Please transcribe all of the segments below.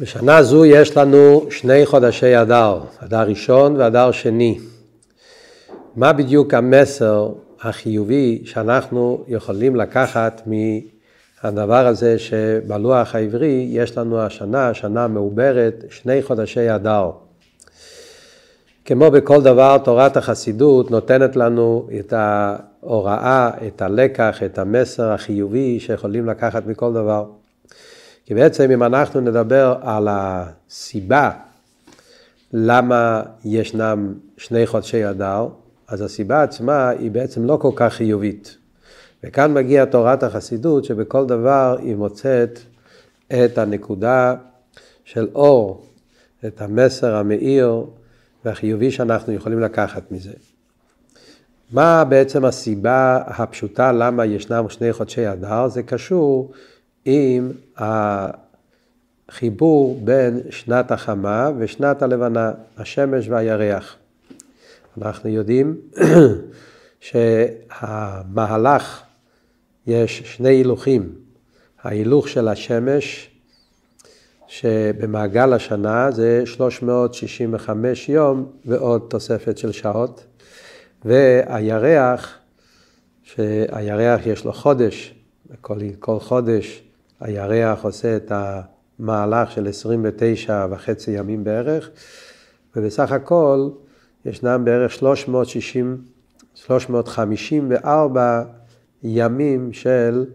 בשנה זו יש לנו שני חודשי אדר, אדר ראשון ואדר שני. מה בדיוק המסר החיובי שאנחנו יכולים לקחת מהדבר הזה שבלוח העברי יש לנו השנה, שנה מעוברת, שני חודשי אדר. כמו בכל דבר, תורת החסידות נותנת לנו את ההוראה, את הלקח, את המסר החיובי שיכולים לקחת מכל דבר. כי בעצם אם אנחנו נדבר על הסיבה למה ישנם שני חודשי אדר, אז הסיבה עצמה היא בעצם לא כל כך חיובית. וכאן מגיעה תורת החסידות שבכל דבר היא מוצאת את הנקודה של אור, את המסר המאיר והחיובי שאנחנו יכולים לקחת מזה. מה בעצם הסיבה הפשוטה למה ישנם שני חודשי אדר? זה קשור עם החיבור בין שנת החמה ושנת הלבנה, השמש והירח. אנחנו יודעים שהמהלך, יש שני הילוכים. ההילוך של השמש, שבמעגל השנה זה 365 יום ועוד תוספת של שעות, והירח, שהירח יש לו חודש, כל, כל חודש הירח עושה את המהלך של 29 וחצי ימים בערך, ובסך הכל ישנם בערך 360, 354 ימים של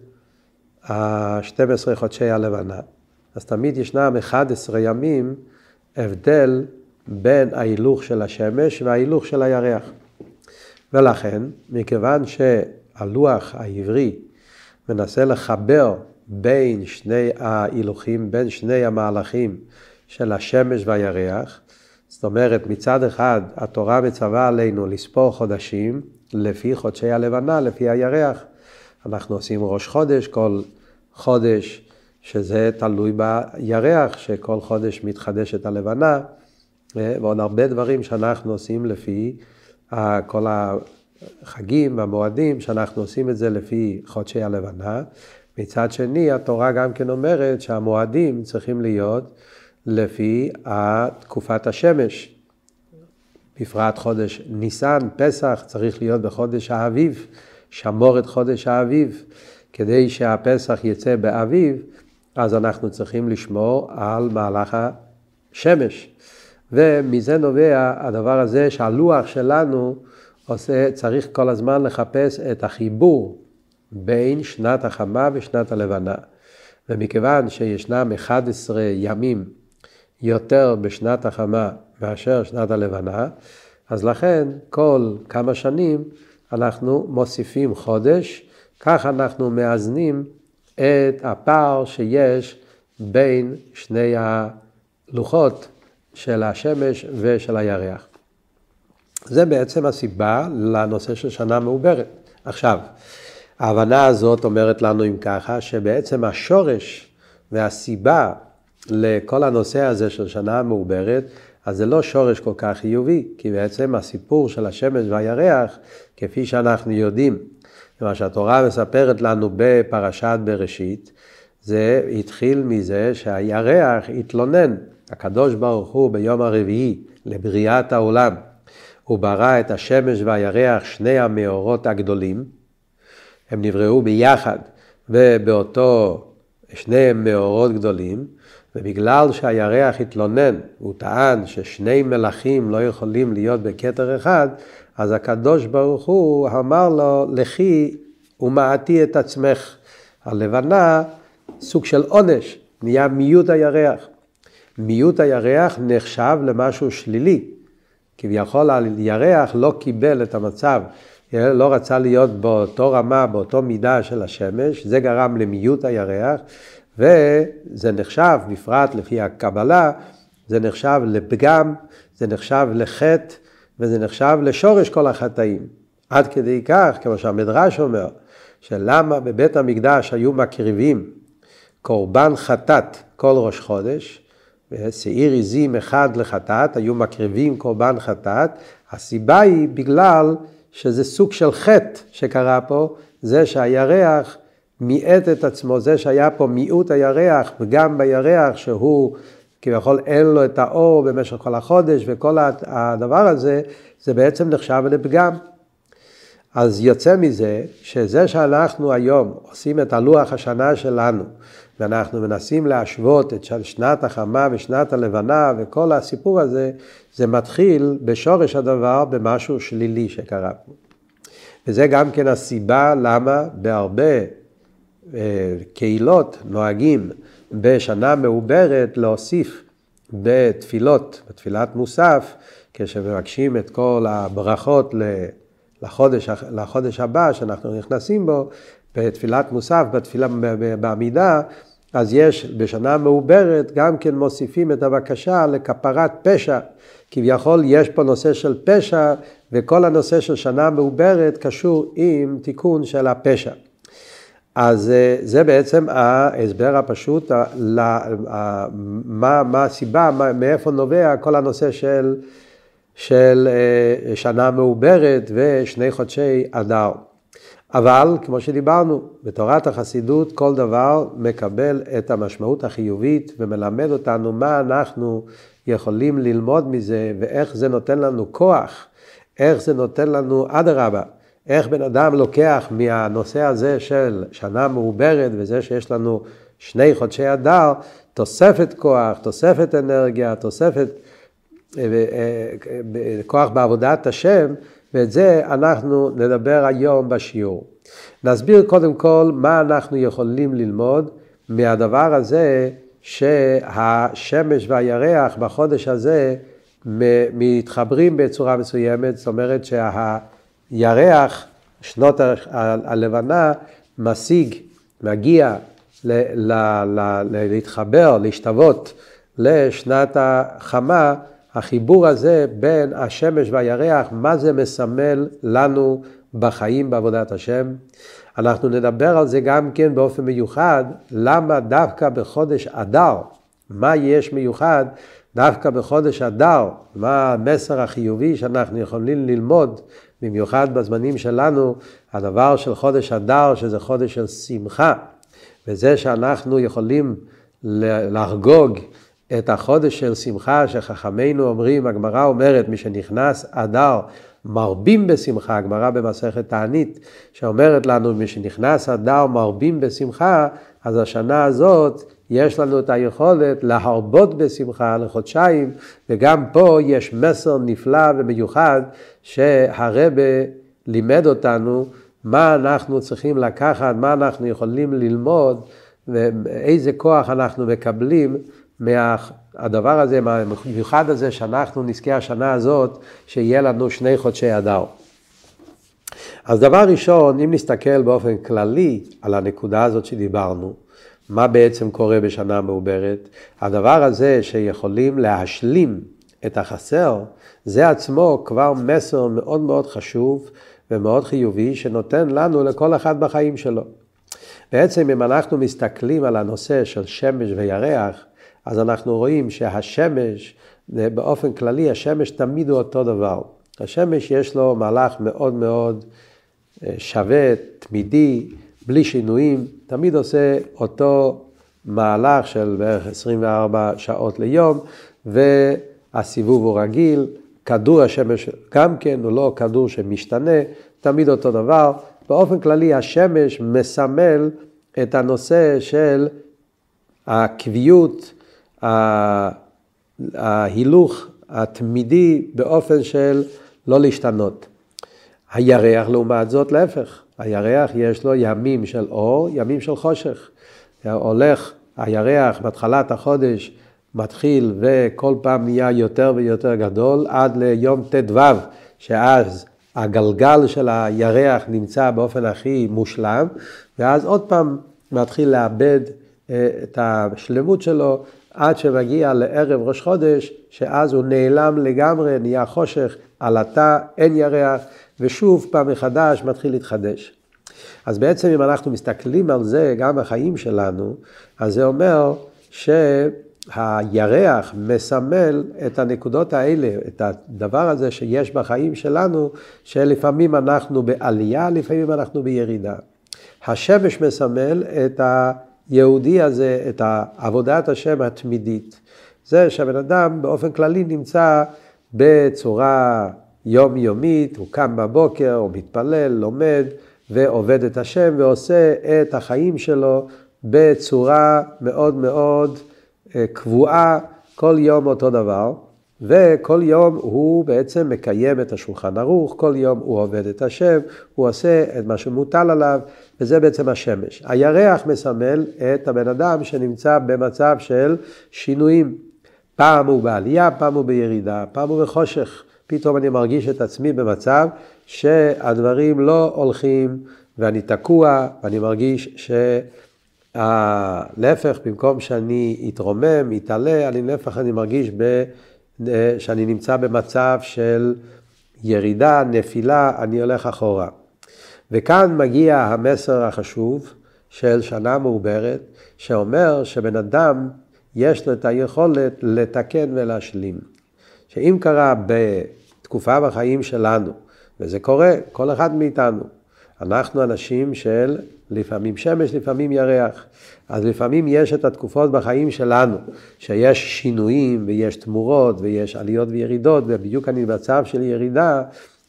ה-12 חודשי הלבנה. אז תמיד ישנם 11 ימים הבדל בין ההילוך של השמש וההילוך של הירח. ולכן, מכיוון שהלוח העברי מנסה לחבר בין שני ההילוכים, בין שני המהלכים של השמש והירח. זאת אומרת, מצד אחד התורה מצווה עלינו לספור חודשים לפי חודשי הלבנה, לפי הירח. אנחנו עושים ראש חודש, כל חודש שזה תלוי בירח, שכל חודש מתחדשת הלבנה, ועוד הרבה דברים שאנחנו עושים לפי כל החגים והמועדים, שאנחנו עושים את זה לפי חודשי הלבנה. מצד שני, התורה גם כן אומרת שהמועדים צריכים להיות לפי תקופת השמש. בפרט חודש ניסן, פסח, צריך להיות בחודש האביב, שמור את חודש האביב. כדי שהפסח יצא באביב, אז אנחנו צריכים לשמור על מהלך השמש. ומזה נובע הדבר הזה שהלוח שלנו עושה, צריך כל הזמן לחפש את החיבור בין שנת החמה ושנת הלבנה. ומכיוון שישנם 11 ימים יותר בשנת החמה מאשר שנת הלבנה, אז לכן כל כמה שנים אנחנו מוסיפים חודש, כך אנחנו מאזנים את הפער שיש בין שני הלוחות של השמש ושל הירח. זה בעצם הסיבה לנושא של שנה מעוברת. עכשיו, ההבנה הזאת אומרת לנו אם ככה, שבעצם השורש והסיבה לכל הנושא הזה של שנה מעוברת, אז זה לא שורש כל כך חיובי, כי בעצם הסיפור של השמש והירח, כפי שאנחנו יודעים, מה שהתורה מספרת לנו בפרשת בראשית, זה התחיל מזה שהירח התלונן, הקדוש ברוך הוא ביום הרביעי לבריאת העולם, הוא ברא את השמש והירח, שני המאורות הגדולים, הם נבראו ביחד ובאותו שני מאורות גדולים, ובגלל שהירח התלונן, הוא טען ששני מלכים לא יכולים להיות בכתר אחד, אז הקדוש ברוך הוא אמר לו, לכי ומעטי את עצמך. הלבנה, סוג של עונש, נהיה מיעוט הירח. מיעוט הירח נחשב למשהו שלילי. כביכול הירח לא קיבל את המצב לא רצה להיות באותו רמה, באותו מידה של השמש, זה גרם למיעוט הירח, וזה נחשב, בפרט לפי הקבלה, זה נחשב לפגם, זה נחשב לחטא, וזה נחשב לשורש כל החטאים. עד כדי כך, כמו שהמדרש אומר, שלמה בבית המקדש היו מקריבים קורבן חטאת כל ראש חודש, שעיר עזים אחד לחטאת, היו מקריבים קורבן חטאת, הסיבה היא בגלל שזה סוג של חטא שקרה פה, זה שהירח מיעט את עצמו, זה שהיה פה מיעוט הירח, וגם בירח שהוא כביכול אין לו את האור במשך כל החודש, וכל הדבר הזה, זה בעצם נחשב לפגם. אז יוצא מזה, שזה שאנחנו היום עושים את הלוח השנה שלנו, ואנחנו מנסים להשוות את שנת החמה ושנת הלבנה וכל הסיפור הזה, זה מתחיל בשורש הדבר במשהו שלילי שקרה פה. וזה גם כן הסיבה למה בהרבה אה, קהילות נוהגים בשנה מעוברת להוסיף בתפילות, בתפילת מוסף, כשמבקשים את כל הברכות לחודש, לחודש הבא שאנחנו נכנסים בו, בתפילת מוסף, בתפילה בעמידה, אז יש בשנה מעוברת גם כן מוסיפים את הבקשה לכפרת פשע. כביכול יש פה נושא של פשע, וכל הנושא של שנה מעוברת קשור עם תיקון של הפשע. אז אה, זה בעצם ההסבר הפשוט, מה, מה הסיבה, מאיפה נובע כל הנושא של, של אה, שנה מעוברת ושני חודשי אדר. אבל, כמו שדיברנו, בתורת החסידות כל דבר מקבל את המשמעות החיובית ומלמד אותנו מה אנחנו יכולים ללמוד מזה ואיך זה נותן לנו כוח, איך זה נותן לנו אדרבה. איך בן אדם לוקח מהנושא הזה של שנה מעוברת וזה שיש לנו שני חודשי אדר, תוספת כוח, תוספת אנרגיה, תוספת אה, אה, כוח בעבודת השם, ואת זה אנחנו נדבר היום בשיעור. נסביר קודם כל מה אנחנו יכולים ללמוד מהדבר הזה שהשמש והירח בחודש הזה מתחברים בצורה מסוימת, זאת אומרת שה... ירח, שנות הלבנה, משיג, מגיע ל, ל, ל, להתחבר, להשתוות לשנת החמה, החיבור הזה בין השמש והירח, מה זה מסמל לנו בחיים בעבודת השם. אנחנו נדבר על זה גם כן באופן מיוחד, למה דווקא בחודש אדר, מה יש מיוחד דווקא בחודש אדר, מה המסר החיובי שאנחנו יכולים ללמוד במיוחד בזמנים שלנו, הדבר של חודש אדר, שזה חודש של שמחה, וזה שאנחנו יכולים לחגוג את החודש של שמחה, שחכמינו אומרים, הגמרא אומרת, מי שנכנס אדר, מרבים בשמחה, הגמרא במסכת תענית, שאומרת לנו, מי שנכנס אדר מרבים בשמחה, אז השנה הזאת יש לנו את היכולת להרבות בשמחה לחודשיים, וגם פה יש מסר נפלא ומיוחד שהרבה לימד אותנו מה אנחנו צריכים לקחת, מה אנחנו יכולים ללמוד, ואיזה כוח אנחנו מקבלים מהדבר הזה, מהמיוחד הזה שאנחנו נזכה השנה הזאת, שיהיה לנו שני חודשי אדר. אז דבר ראשון, אם נסתכל באופן כללי על הנקודה הזאת שדיברנו, מה בעצם קורה בשנה מעוברת? הדבר הזה שיכולים להשלים את החסר, זה עצמו כבר מסר מאוד מאוד חשוב ומאוד חיובי שנותן לנו לכל אחד בחיים שלו. בעצם אם אנחנו מסתכלים על הנושא של שמש וירח, אז אנחנו רואים שהשמש, באופן כללי, השמש תמיד הוא אותו דבר. השמש יש לו מהלך מאוד מאוד אה, שווה, תמידי, בלי שינויים, תמיד עושה אותו מהלך של בערך 24 שעות ליום, והסיבוב הוא רגיל, כדור השמש גם כן, הוא לא כדור שמשתנה, תמיד אותו דבר. באופן כללי השמש מסמל את הנושא של הקביעות, ההילוך התמידי באופן של לא להשתנות. הירח לעומת זאת להפך, הירח יש לו ימים של אור, ימים של חושך. הולך הירח בהתחלת החודש, מתחיל וכל פעם נהיה יותר ויותר גדול, עד ליום ט"ו, שאז הגלגל של הירח נמצא באופן הכי מושלם, ואז עוד פעם מתחיל לאבד אה, את השלמות שלו, עד שמגיע לערב ראש חודש, שאז הוא נעלם לגמרי, נהיה חושך, עלתה, אין ירח, ושוב פעם מחדש מתחיל להתחדש. אז בעצם אם אנחנו מסתכלים על זה גם בחיים שלנו, אז זה אומר שהירח מסמל את הנקודות האלה, את הדבר הזה שיש בחיים שלנו, שלפעמים אנחנו בעלייה, לפעמים אנחנו בירידה. השמש מסמל את היהודי הזה, את עבודת השם התמידית. זה שהבן אדם באופן כללי נמצא בצורה יומיומית, הוא קם בבוקר, הוא מתפלל, לומד ועובד את השם ועושה את החיים שלו בצורה מאוד מאוד אה, קבועה, כל יום אותו דבר. וכל יום הוא בעצם מקיים את השולחן ערוך, כל יום הוא עובד את השם, הוא עושה את מה שמוטל עליו, וזה בעצם השמש. הירח מסמל את הבן אדם שנמצא במצב של שינויים. פעם הוא בעלייה, פעם הוא בירידה, פעם הוא בחושך. פתאום אני מרגיש את עצמי במצב שהדברים לא הולכים ואני תקוע, ואני מרגיש ש... להפך, במקום שאני אתרומם, אתעלה, אני להפך, אני מרגיש ב... שאני נמצא במצב של ירידה, נפילה, אני הולך אחורה. וכאן מגיע המסר החשוב של שנה מעוברת, שאומר שבן אדם יש לו את היכולת לתקן ולהשלים. שאם קרה בתקופה בחיים שלנו, וזה קורה, כל אחד מאיתנו, אנחנו אנשים של לפעמים שמש, לפעמים ירח. אז לפעמים יש את התקופות בחיים שלנו, שיש שינויים ויש תמורות ויש עליות וירידות, ובדיוק אני במצב של ירידה,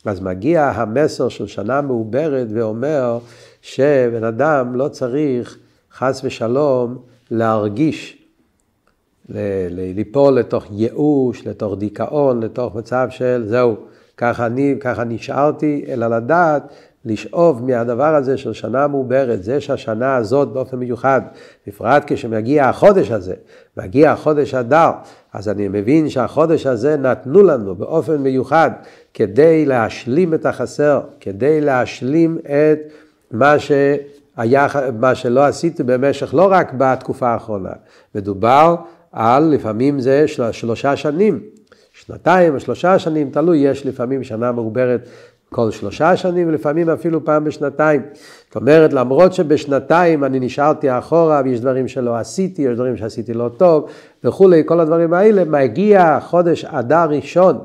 אז מגיע המסר של שנה מעוברת ואומר שבן אדם לא צריך חס ושלום להרגיש, ליפול לתוך ייאוש, לתוך דיכאון, לתוך מצב של זהו, ככה אני, ככה נשארתי, אלא לדעת לשאוב מהדבר הזה של שנה מעוברת, זה שהשנה הזאת באופן מיוחד, בפרט כשמגיע החודש הזה, מגיע החודש אדר, אז אני מבין שהחודש הזה נתנו לנו באופן מיוחד כדי להשלים את החסר, כדי להשלים את מה שהיה, מה שלא עשיתי במשך, לא רק בתקופה האחרונה, מדובר על לפעמים זה שלושה שנים. שנתיים או שלושה שנים, תלוי, יש לפעמים שנה מעוברת כל שלושה שנים, ולפעמים אפילו פעם בשנתיים. זאת אומרת, למרות שבשנתיים אני נשארתי אחורה, ויש דברים שלא עשיתי, יש דברים שעשיתי לא טוב, וכולי, כל הדברים האלה, מגיע חודש אדר ראשון,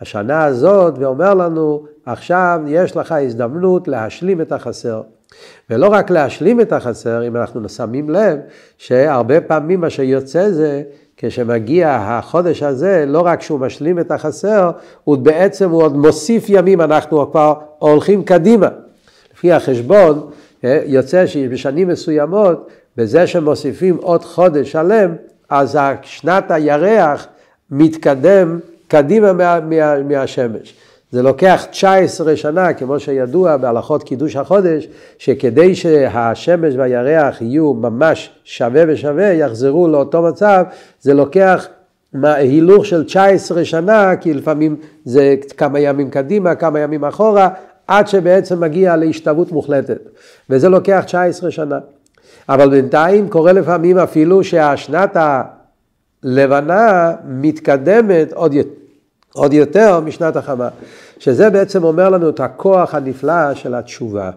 השנה הזאת, ואומר לנו, עכשיו יש לך הזדמנות להשלים את החסר. ולא רק להשלים את החסר, אם אנחנו שמים לב, שהרבה פעמים מה שיוצא זה כשמגיע החודש הזה, לא רק שהוא משלים את החסר, הוא בעצם הוא עוד מוסיף ימים, אנחנו כבר הולכים קדימה. לפי החשבון, אה, יוצא שבשנים מסוימות, בזה שמוסיפים עוד חודש שלם, אז שנת הירח מתקדם קדימה מה, מה, מהשמש. זה לוקח 19 שנה, כמו שידוע בהלכות קידוש החודש, שכדי שהשמש והירח יהיו ממש שווה ושווה, יחזרו לאותו מצב, זה לוקח הילוך של 19 שנה, כי לפעמים זה כמה ימים קדימה, כמה ימים אחורה, עד שבעצם מגיע להשתוות מוחלטת. וזה לוקח 19 שנה. אבל בינתיים קורה לפעמים אפילו שהשנת הלבנה מתקדמת עוד יותר. עוד יותר משנת החמה, שזה בעצם אומר לנו את הכוח הנפלא של התשובה.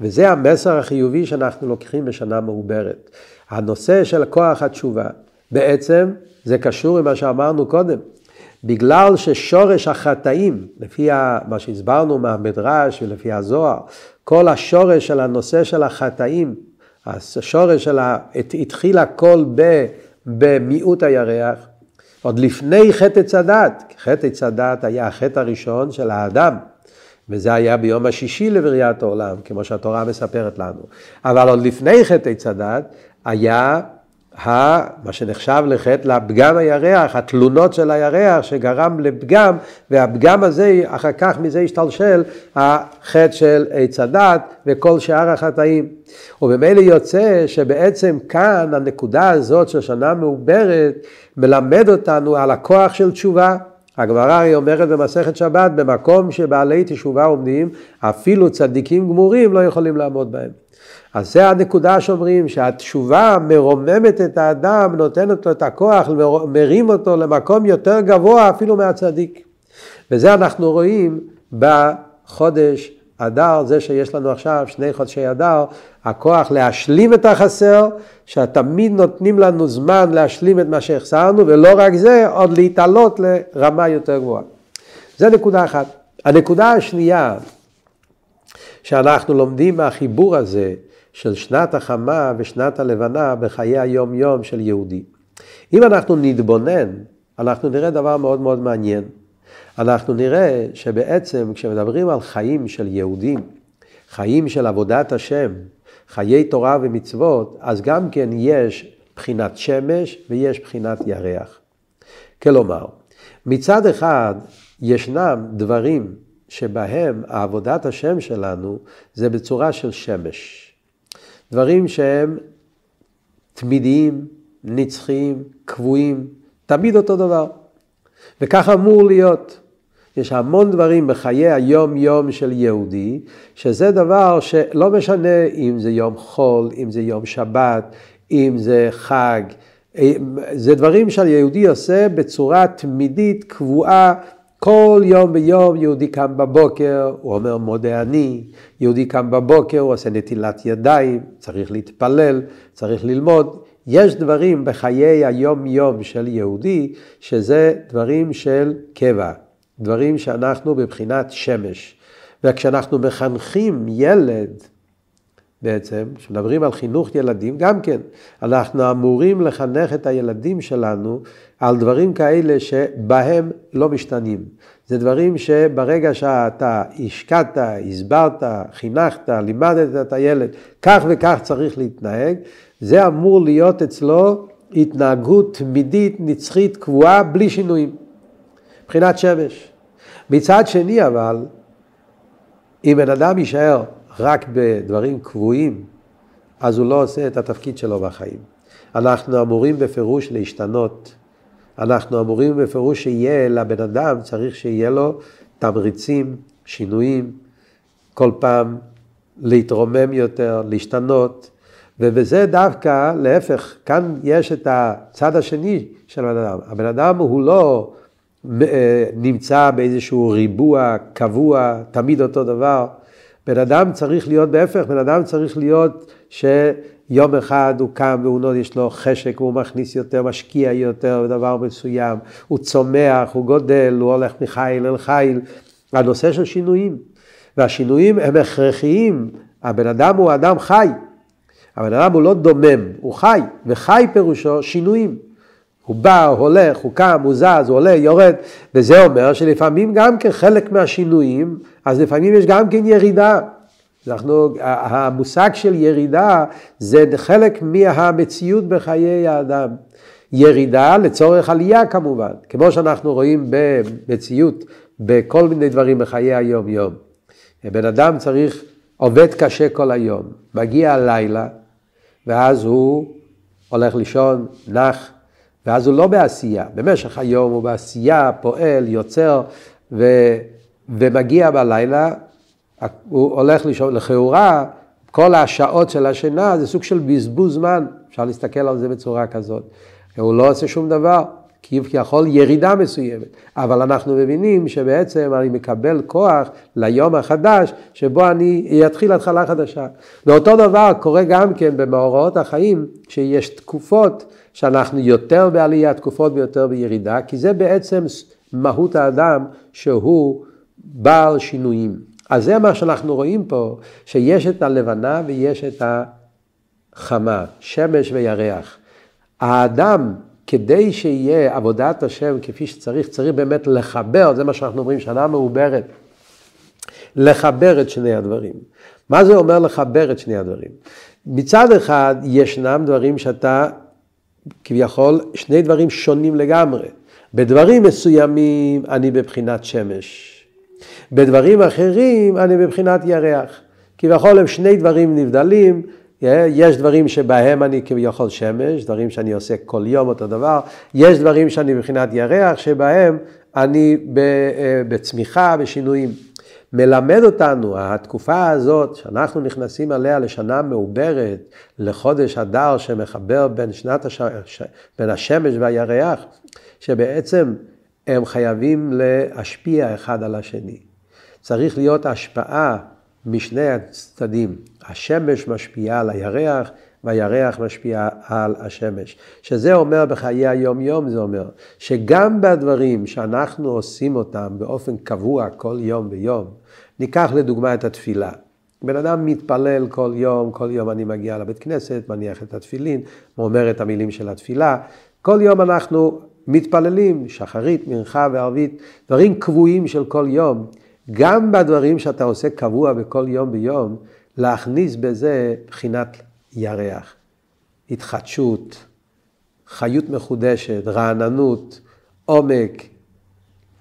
וזה המסר החיובי שאנחנו לוקחים בשנה מעוברת. הנושא של כוח התשובה, בעצם זה קשור עם מה שאמרנו קודם. בגלל ששורש החטאים, לפי מה שהסברנו מהמדרש ולפי הזוהר, כל השורש של הנושא של החטאים, השורש של ה... התחיל הכל במיעוט הירח, עוד לפני חטא עץ הדת, חטא עץ הדת היה החטא הראשון של האדם, וזה היה ביום השישי לבריאת העולם, כמו שהתורה מספרת לנו. אבל עוד לפני חטא עץ הדת היה מה שנחשב לחטא, לפגם הירח, התלונות של הירח שגרם לפגם, והפגם הזה, אחר כך מזה השתלשל החטא של עץ הדת וכל שאר החטאים. וממילא יוצא שבעצם כאן הנקודה הזאת של שנה מעוברת מלמד אותנו על הכוח של תשובה. הגמרא הרי אומרת במסכת שבת, במקום שבעלי תשובה עומדים, אפילו צדיקים גמורים לא יכולים לעמוד בהם. אז זה הנקודה שאומרים שהתשובה מרוממת את האדם, נותנת לו את הכוח, מרים אותו למקום יותר גבוה אפילו מהצדיק. וזה אנחנו רואים בחודש אדר, זה שיש לנו עכשיו שני חודשי אדר, הכוח להשלים את החסר, שתמיד נותנים לנו זמן להשלים את מה שהחסרנו, ולא רק זה, עוד להתעלות לרמה יותר גבוהה. זה נקודה אחת. הנקודה השנייה, שאנחנו לומדים מהחיבור הזה של שנת החמה ושנת הלבנה בחיי היום יום של יהודי. אם אנחנו נתבונן, אנחנו נראה דבר מאוד מאוד מעניין. אנחנו נראה שבעצם כשמדברים על חיים של יהודים, חיים של עבודת השם, חיי תורה ומצוות, אז גם כן יש בחינת שמש ויש בחינת ירח. כלומר, מצד אחד ישנם דברים שבהם עבודת השם שלנו זה בצורה של שמש. דברים שהם תמידיים, נצחיים, קבועים, תמיד אותו דבר. וכך אמור להיות. יש המון דברים בחיי היום-יום של יהודי, שזה דבר שלא משנה אם זה יום חול, אם זה יום שבת, אם זה חג, זה דברים שהיהודי עושה בצורה תמידית, קבועה, כל יום ויום יהודי קם בבוקר, הוא אומר מודה אני, יהודי קם בבוקר, הוא עושה נטילת ידיים, צריך להתפלל, צריך ללמוד. יש דברים בחיי היום-יום של יהודי, שזה דברים של קבע, דברים שאנחנו בבחינת שמש. וכשאנחנו מחנכים ילד, בעצם, כשמדברים על חינוך ילדים, גם כן, אנחנו אמורים לחנך את הילדים שלנו על דברים כאלה שבהם לא משתנים. זה דברים שברגע שאתה השקעת, הסברת, חינכת, לימדת את הילד, כך וכך צריך להתנהג, זה אמור להיות אצלו התנהגות תמידית, נצחית, קבועה, בלי שינויים. מבחינת שמש. מצד שני אבל, אם בן אדם יישאר רק בדברים קבועים, אז הוא לא עושה את התפקיד שלו בחיים. אנחנו אמורים בפירוש להשתנות. אנחנו אמורים בפירוש שיהיה לבן אדם, צריך שיהיה לו תמריצים, שינויים, כל פעם להתרומם יותר, להשתנות. ובזה דווקא, להפך, כאן יש את הצד השני של הבן אדם. הבן אדם הוא לא אה, נמצא באיזשהו ריבוע קבוע, תמיד אותו דבר. בן אדם צריך להיות בהפך, בן אדם צריך להיות שיום אחד הוא קם והוא יש לו חשק, והוא מכניס יותר, משקיע יותר בדבר מסוים, הוא צומח, הוא גודל, הוא הולך מחיל אל חיל. הנושא של שינויים, והשינויים הם הכרחיים, הבן אדם הוא אדם חי, הבן אדם הוא לא דומם, הוא חי, וחי פירושו שינויים. הוא בא, הוא הולך, הוא קם, הוא זז, הוא עולה, יורד, וזה אומר שלפעמים גם כחלק מהשינויים, אז לפעמים יש גם כן ירידה. אנחנו, המושג של ירידה זה חלק מהמציאות בחיי האדם. ירידה לצורך עלייה כמובן, כמו שאנחנו רואים במציאות, בכל מיני דברים בחיי היום-יום. בן אדם צריך, עובד קשה כל היום, מגיע הלילה, ואז הוא הולך לישון, נח, ואז הוא לא בעשייה. במשך היום הוא בעשייה, פועל, יוצר, ו, ומגיע בלילה, הוא הולך לישון, לכאורה, כל השעות של השינה זה סוג של בזבוז זמן, אפשר להסתכל על זה בצורה כזאת. הוא לא עושה שום דבר. כביכול ירידה מסוימת, אבל אנחנו מבינים שבעצם אני מקבל כוח ליום החדש שבו אני אתחיל התחלה חדשה. ואותו דבר קורה גם כן במאורעות החיים, שיש תקופות שאנחנו יותר בעלייה, תקופות ויותר בירידה, כי זה בעצם מהות האדם שהוא בעל שינויים. אז זה מה שאנחנו רואים פה, שיש את הלבנה ויש את החמה, שמש וירח. האדם כדי שיהיה עבודת השם כפי שצריך, צריך באמת לחבר, זה מה שאנחנו אומרים, שנה מעוברת, לחבר את שני הדברים. מה זה אומר לחבר את שני הדברים? מצד אחד, ישנם דברים שאתה, כביכול, שני דברים שונים לגמרי. בדברים מסוימים אני בבחינת שמש. בדברים אחרים אני בבחינת ירח. כביכול הם שני דברים נבדלים, יש דברים שבהם אני כביכול שמש, דברים שאני עושה כל יום אותו דבר, יש דברים שאני מבחינת ירח, שבהם אני אה, בצמיחה, בשינויים. מלמד אותנו, התקופה הזאת שאנחנו נכנסים עליה לשנה מעוברת, לחודש אדר שמחבר בין, שנת הש... בין השמש והירח, שבעצם הם חייבים להשפיע אחד על השני. צריך להיות השפעה משני הצדדים. השמש משפיעה על הירח, והירח משפיע על השמש. שזה אומר בחיי היום-יום, זה אומר שגם בדברים שאנחנו עושים אותם באופן קבוע כל יום ויום, ניקח לדוגמה את התפילה. בן אדם מתפלל כל יום, כל יום אני מגיע לבית כנסת, מניח את התפילין, אומר את המילים של התפילה, כל יום אנחנו מתפללים, שחרית, מנחה וערבית, דברים קבועים של כל יום. גם בדברים שאתה עושה קבוע בכל יום ביום, להכניס בזה בחינת ירח, התחדשות, חיות מחודשת, רעננות, עומק.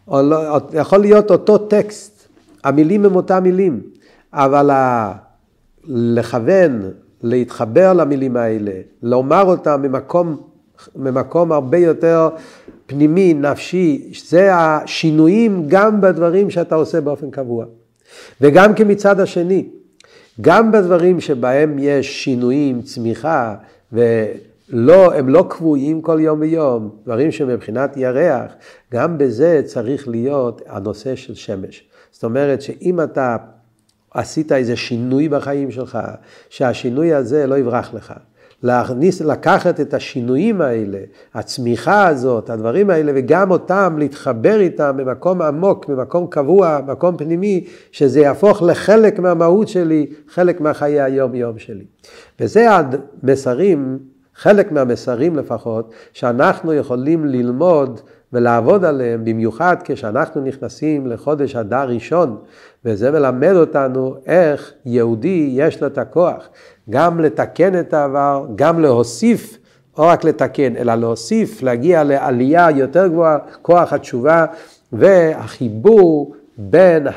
או לא, יכול להיות אותו טקסט, המילים הם אותם מילים, אבל ה... לכוון, להתחבר למילים האלה, לומר אותם ממקום, ממקום הרבה יותר פנימי, נפשי, זה השינויים גם בדברים שאתה עושה באופן קבוע. וגם כמצד השני, גם בדברים שבהם יש שינויים, צמיחה, ולא, הם לא קבועים כל יום ויום, דברים שמבחינת ירח, גם בזה צריך להיות הנושא של שמש. זאת אומרת שאם אתה עשית איזה שינוי בחיים שלך, שהשינוי הזה לא יברח לך. להכניס, לקחת את השינויים האלה, הצמיחה הזאת, הדברים האלה, וגם אותם להתחבר איתם במקום עמוק, במקום קבוע, מקום פנימי, שזה יהפוך לחלק מהמהות שלי, חלק מהחיי היום-יום שלי. וזה המסרים, חלק מהמסרים לפחות, שאנחנו יכולים ללמוד ולעבוד עליהם, במיוחד כשאנחנו נכנסים לחודש אדר ראשון, וזה מלמד אותנו איך יהודי יש לו את הכוח גם לתקן את העבר, גם להוסיף, לא רק לתקן, אלא להוסיף, להגיע לעלייה יותר גבוהה, כוח התשובה והחיבור בין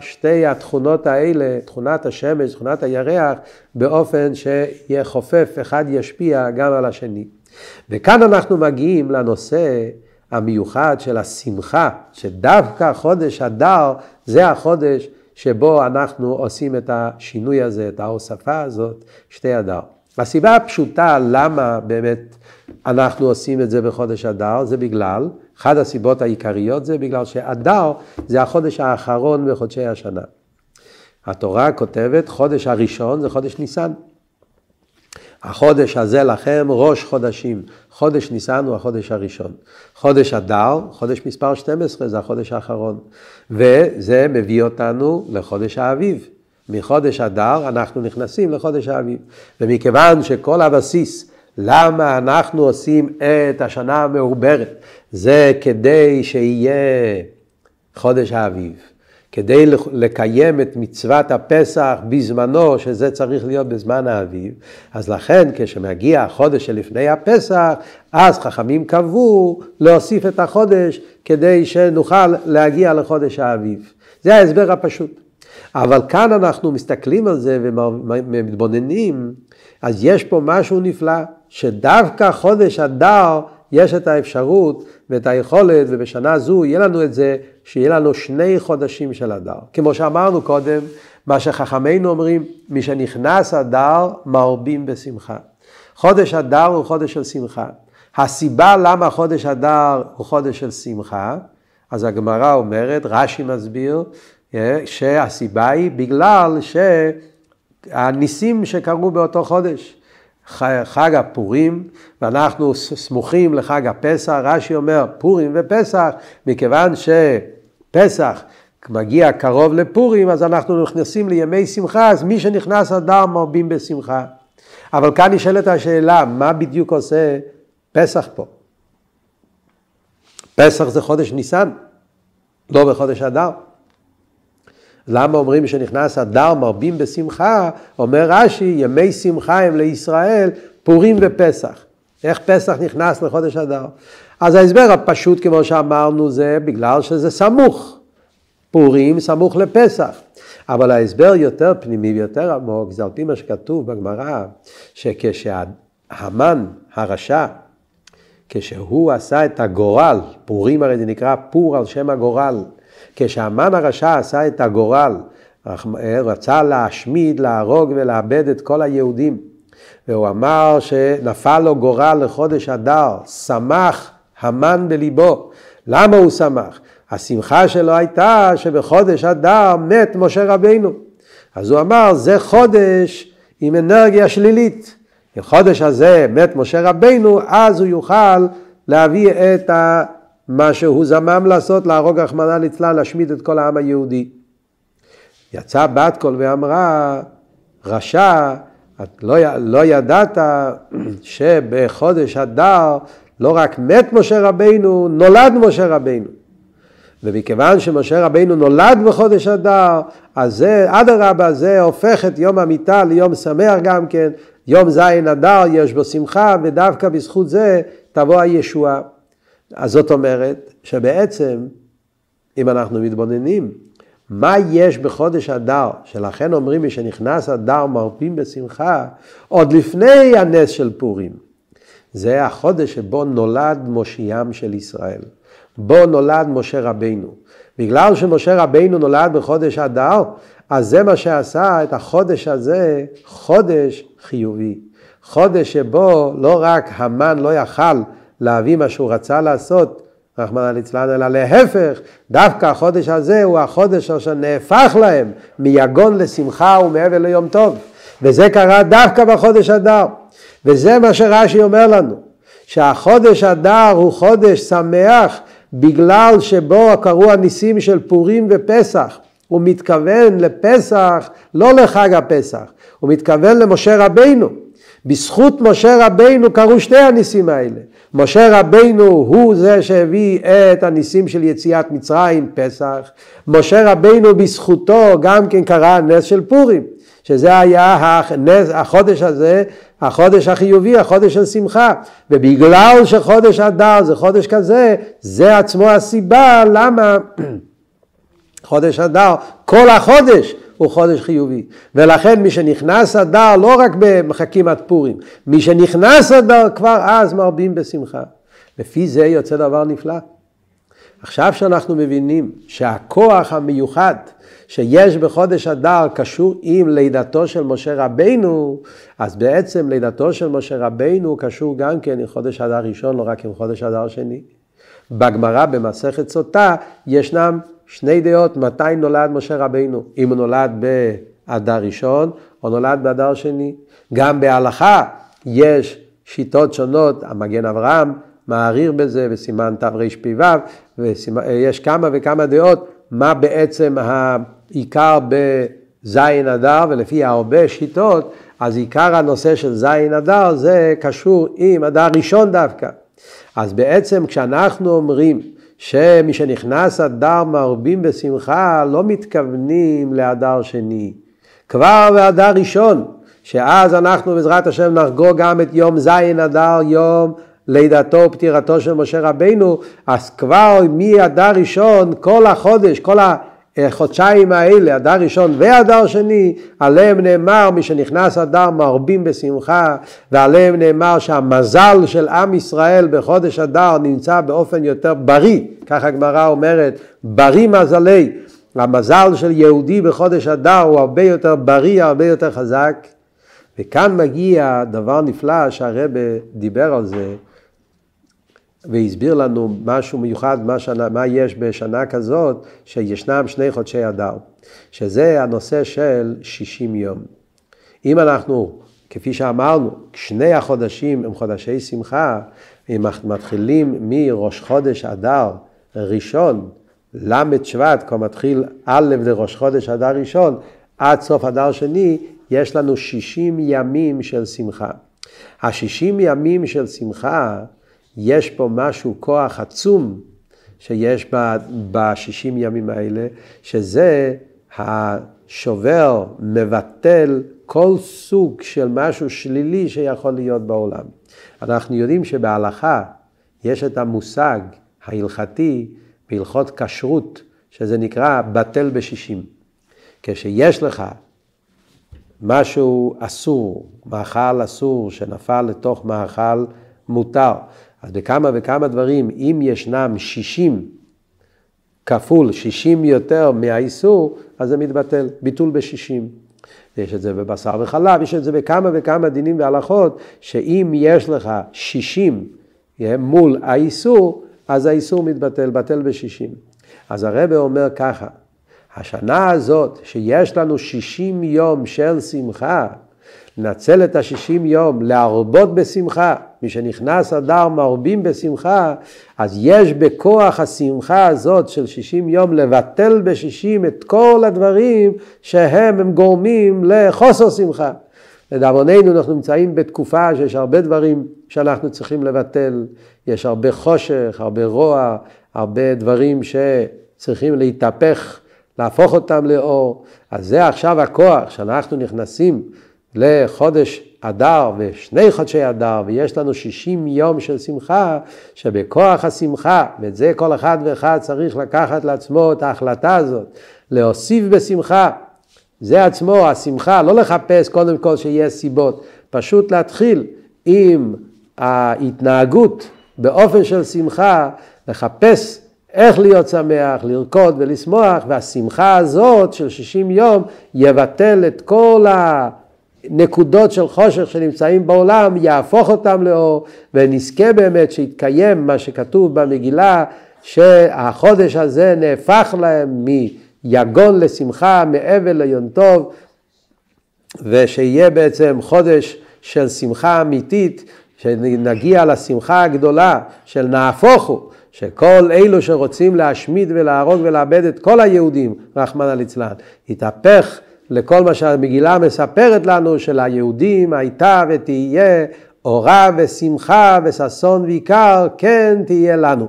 שתי התכונות האלה, תכונת השמש, תכונת הירח, באופן שיהיה חופף, אחד ישפיע גם על השני. וכאן אנחנו מגיעים לנושא המיוחד של השמחה, שדווקא חודש אדר זה החודש שבו אנחנו עושים את השינוי הזה, את ההוספה הזאת, שתי אדר. הסיבה הפשוטה למה באמת אנחנו עושים את זה בחודש אדר, זה בגלל, אחת הסיבות העיקריות זה בגלל שאדר זה החודש האחרון בחודשי השנה. התורה כותבת, חודש הראשון זה חודש ניסן. החודש הזה לכם ראש חודשים. חודש ניסן הוא החודש הראשון. חודש אדר, חודש מספר 12, זה החודש האחרון. וזה מביא אותנו לחודש האביב. מחודש אדר אנחנו נכנסים לחודש האביב. ומכיוון שכל הבסיס למה אנחנו עושים את השנה המעוברת, זה כדי שיהיה חודש האביב. כדי לקיים את מצוות הפסח בזמנו, שזה צריך להיות בזמן האביב, אז לכן כשמגיע החודש שלפני הפסח, אז חכמים קבעו להוסיף את החודש כדי שנוכל להגיע לחודש האביב. זה ההסבר הפשוט. אבל כאן אנחנו מסתכלים על זה ומתבוננים, אז יש פה משהו נפלא, שדווקא חודש אדר יש את האפשרות ואת היכולת, ובשנה זו יהיה לנו את זה, שיהיה לנו שני חודשים של אדר. כמו שאמרנו קודם, מה שחכמינו אומרים, מי שנכנס אדר, מרבים בשמחה. חודש אדר הוא חודש של שמחה. הסיבה למה חודש אדר הוא חודש של שמחה, אז הגמרא אומרת, רש"י מסביר, אה, שהסיבה היא בגלל שהניסים שקרו באותו חודש. חג הפורים, ואנחנו סמוכים לחג הפסח, רש"י אומר פורים ופסח, מכיוון שפסח מגיע קרוב לפורים, אז אנחנו נכנסים לימי שמחה, אז מי שנכנס אדר מרבים בשמחה. אבל כאן נשאלת השאלה, מה בדיוק עושה פסח פה? פסח זה חודש ניסן, לא בחודש אדר. למה אומרים שנכנס אדר מרבים בשמחה? אומר רש"י, ימי שמחה הם לישראל פורים ופסח. איך פסח נכנס לחודש אדר? אז ההסבר הפשוט, כמו שאמרנו, זה בגלל שזה סמוך. פורים סמוך לפסח. אבל ההסבר יותר פנימי ויותר עמוק, זה על פי מה שכתוב בגמרא, שכשהמן הרשע, כשהוא עשה את הגורל, פורים הרי זה נקרא פור על שם הגורל, כשהמן הרשע עשה את הגורל, רצה להשמיד, להרוג ולאבד את כל היהודים, והוא אמר שנפל לו גורל לחודש אדר, שמח המן בליבו. למה הוא שמח? השמחה שלו הייתה שבחודש אדר מת משה רבינו. אז הוא אמר, זה חודש עם אנרגיה שלילית. בחודש הזה מת משה רבינו, אז הוא יוכל להביא את ה... מה שהוא זמם לעשות, להרוג רחמנא ליצלן, להשמיד את כל העם היהודי. יצאה בת קול ואמרה, רשע, את לא, לא ידעת שבחודש אדר לא רק מת משה רבינו, נולד משה רבינו. ומכיוון שמשה רבינו נולד בחודש אדר, אז זה, אדרבה, זה הופך את יום המיטה ליום שמח גם כן. יום זין אדר יש בו שמחה, ודווקא בזכות זה תבוא הישועה. אז זאת אומרת שבעצם, אם אנחנו מתבוננים, מה יש בחודש אדר, שלכן אומרים מי שנכנס אדר מרפים בשמחה, עוד לפני הנס של פורים. זה החודש שבו נולד מושיעם של ישראל. בו נולד משה רבינו. בגלל שמשה רבינו נולד בחודש אדר, אז זה מה שעשה את החודש הזה חודש חיובי. חודש שבו לא רק המן לא יכל להביא מה שהוא רצה לעשות, רחמנא ליצלן, אלא להפך, דווקא החודש הזה הוא החודש אשר נהפך להם מיגון לשמחה ומעבר ליום טוב. וזה קרה דווקא בחודש אדר. וזה מה שרש"י אומר לנו, שהחודש אדר הוא חודש שמח בגלל שבו קרו הניסים של פורים ופסח. הוא מתכוון לפסח, לא לחג הפסח, הוא מתכוון למשה רבינו. בזכות משה רבינו קרו שתי הניסים האלה. משה רבינו הוא זה שהביא את הניסים של יציאת מצרים, פסח. משה רבינו בזכותו גם כן קרה הנס של פורים, שזה היה הנס, החודש הזה, החודש החיובי, החודש של שמחה. ובגלל שחודש אדר זה חודש כזה, זה עצמו הסיבה למה חודש אדר, כל החודש הוא חודש חיובי. ולכן מי שנכנס אדר לא רק במחכים עד פורים, מי שנכנס אדר כבר אז מרבים בשמחה. לפי זה יוצא דבר נפלא. עכשיו שאנחנו מבינים שהכוח המיוחד שיש בחודש אדר קשור עם לידתו של משה רבינו, אז בעצם לידתו של משה רבינו קשור גם כן עם חודש אדר ראשון, לא רק עם חודש אדר שני. בגמרא במסכת סוטה ישנם שני דעות מתי נולד משה רבינו, אם הוא נולד באדר ראשון או נולד באדר שני. גם בהלכה יש שיטות שונות, המגן אברהם מעריר בזה בסימן תרפ"ו, ויש כמה וכמה דעות מה בעצם העיקר בזין אדר, ולפי הרבה שיטות, אז עיקר הנושא של זין אדר זה קשור עם אדר ראשון דווקא. אז בעצם כשאנחנו אומרים שמי שנכנס אדר מרבים בשמחה, לא מתכוונים לאדר שני. כבר באדר ראשון, שאז אנחנו בעזרת השם נחגוג גם את יום זין אדר, יום לידתו ופטירתו של משה רבינו, אז כבר מאדר ראשון, כל החודש, כל החודשיים האלה, אדר ראשון ואדר שני, עליהם נאמר, מי שנכנס אדר מרבים בשמחה, ועליהם נאמר שהמזל של עם ישראל בחודש אדר נמצא באופן יותר בריא, ככה הגמרא אומרת, בריא מזלי. המזל של יהודי בחודש אדר הוא הרבה יותר בריא, הרבה יותר חזק. וכאן מגיע דבר נפלא שהרבא דיבר על זה, והסביר לנו משהו מיוחד, מה, שנה, מה יש בשנה כזאת, שישנם שני חודשי אדר, שזה הנושא של 60 יום. אם אנחנו, כפי שאמרנו, שני החודשים הם חודשי שמחה, הם מתחילים מראש חודש אדר ראשון, ל' שבט, כבר מתחיל א' לראש חודש אדר ראשון, עד סוף אדר שני, יש לנו 60 ימים של שמחה. השישים ימים של שמחה יש פה משהו, כוח עצום שיש בשישים ימים האלה, שזה השובר, מבטל כל סוג של משהו שלילי שיכול להיות בעולם. אנחנו יודעים שבהלכה יש את המושג ההלכתי בהלכות כשרות, שזה נקרא בטל בשישים. כשיש לך משהו אסור, מאכל אסור שנפל לתוך מאכל מותר, אז בכמה וכמה דברים, אם ישנם 60 כפול 60 יותר מהאיסור, אז זה מתבטל, ביטול ב-60. יש את זה בבשר וחלב, יש את זה בכמה וכמה דינים והלכות, שאם יש לך 60 מול האיסור, אז האיסור מתבטל, בטל ב-60. אז הרב אומר ככה, השנה הזאת שיש לנו 60 יום של שמחה, נצל את השישים יום להרבות בשמחה, מי שנכנס אדר מרבים בשמחה, אז יש בכוח השמחה הזאת של שישים יום לבטל בשישים את כל הדברים שהם הם גורמים לחוסר שמחה. לדאבוננו אנחנו נמצאים בתקופה שיש הרבה דברים שאנחנו צריכים לבטל, יש הרבה חושך, הרבה רוע, הרבה דברים שצריכים להתהפך, להפוך אותם לאור. אז זה עכשיו הכוח שאנחנו נכנסים לחודש אדר ושני חודשי אדר, ויש לנו 60 יום של שמחה, שבכוח השמחה, ואת זה כל אחד ואחד צריך לקחת לעצמו את ההחלטה הזאת, להוסיף בשמחה. זה עצמו, השמחה, לא לחפש קודם כל שיהיה סיבות, פשוט להתחיל עם ההתנהגות באופן של שמחה, לחפש איך להיות שמח, לרקוד ולשמוח, והשמחה הזאת של 60 יום יבטל את כל הנקודות של חושך שנמצאים בעולם, יהפוך אותם לאור, ונזכה באמת שיתקיים מה שכתוב במגילה, שהחודש הזה נהפך להם מיגון לשמחה, מאבל ליון טוב, ושיהיה בעצם חודש של שמחה אמיתית, שנגיע לשמחה הגדולה של נהפוך הוא. שכל אלו שרוצים להשמיד ולהרוג ולאבד את כל היהודים, רחמנא ליצלן, יתהפך לכל מה שהמגילה מספרת לנו, שליהודים הייתה ותהיה אורה ושמחה וששון ועיקר, כן תהיה לנו.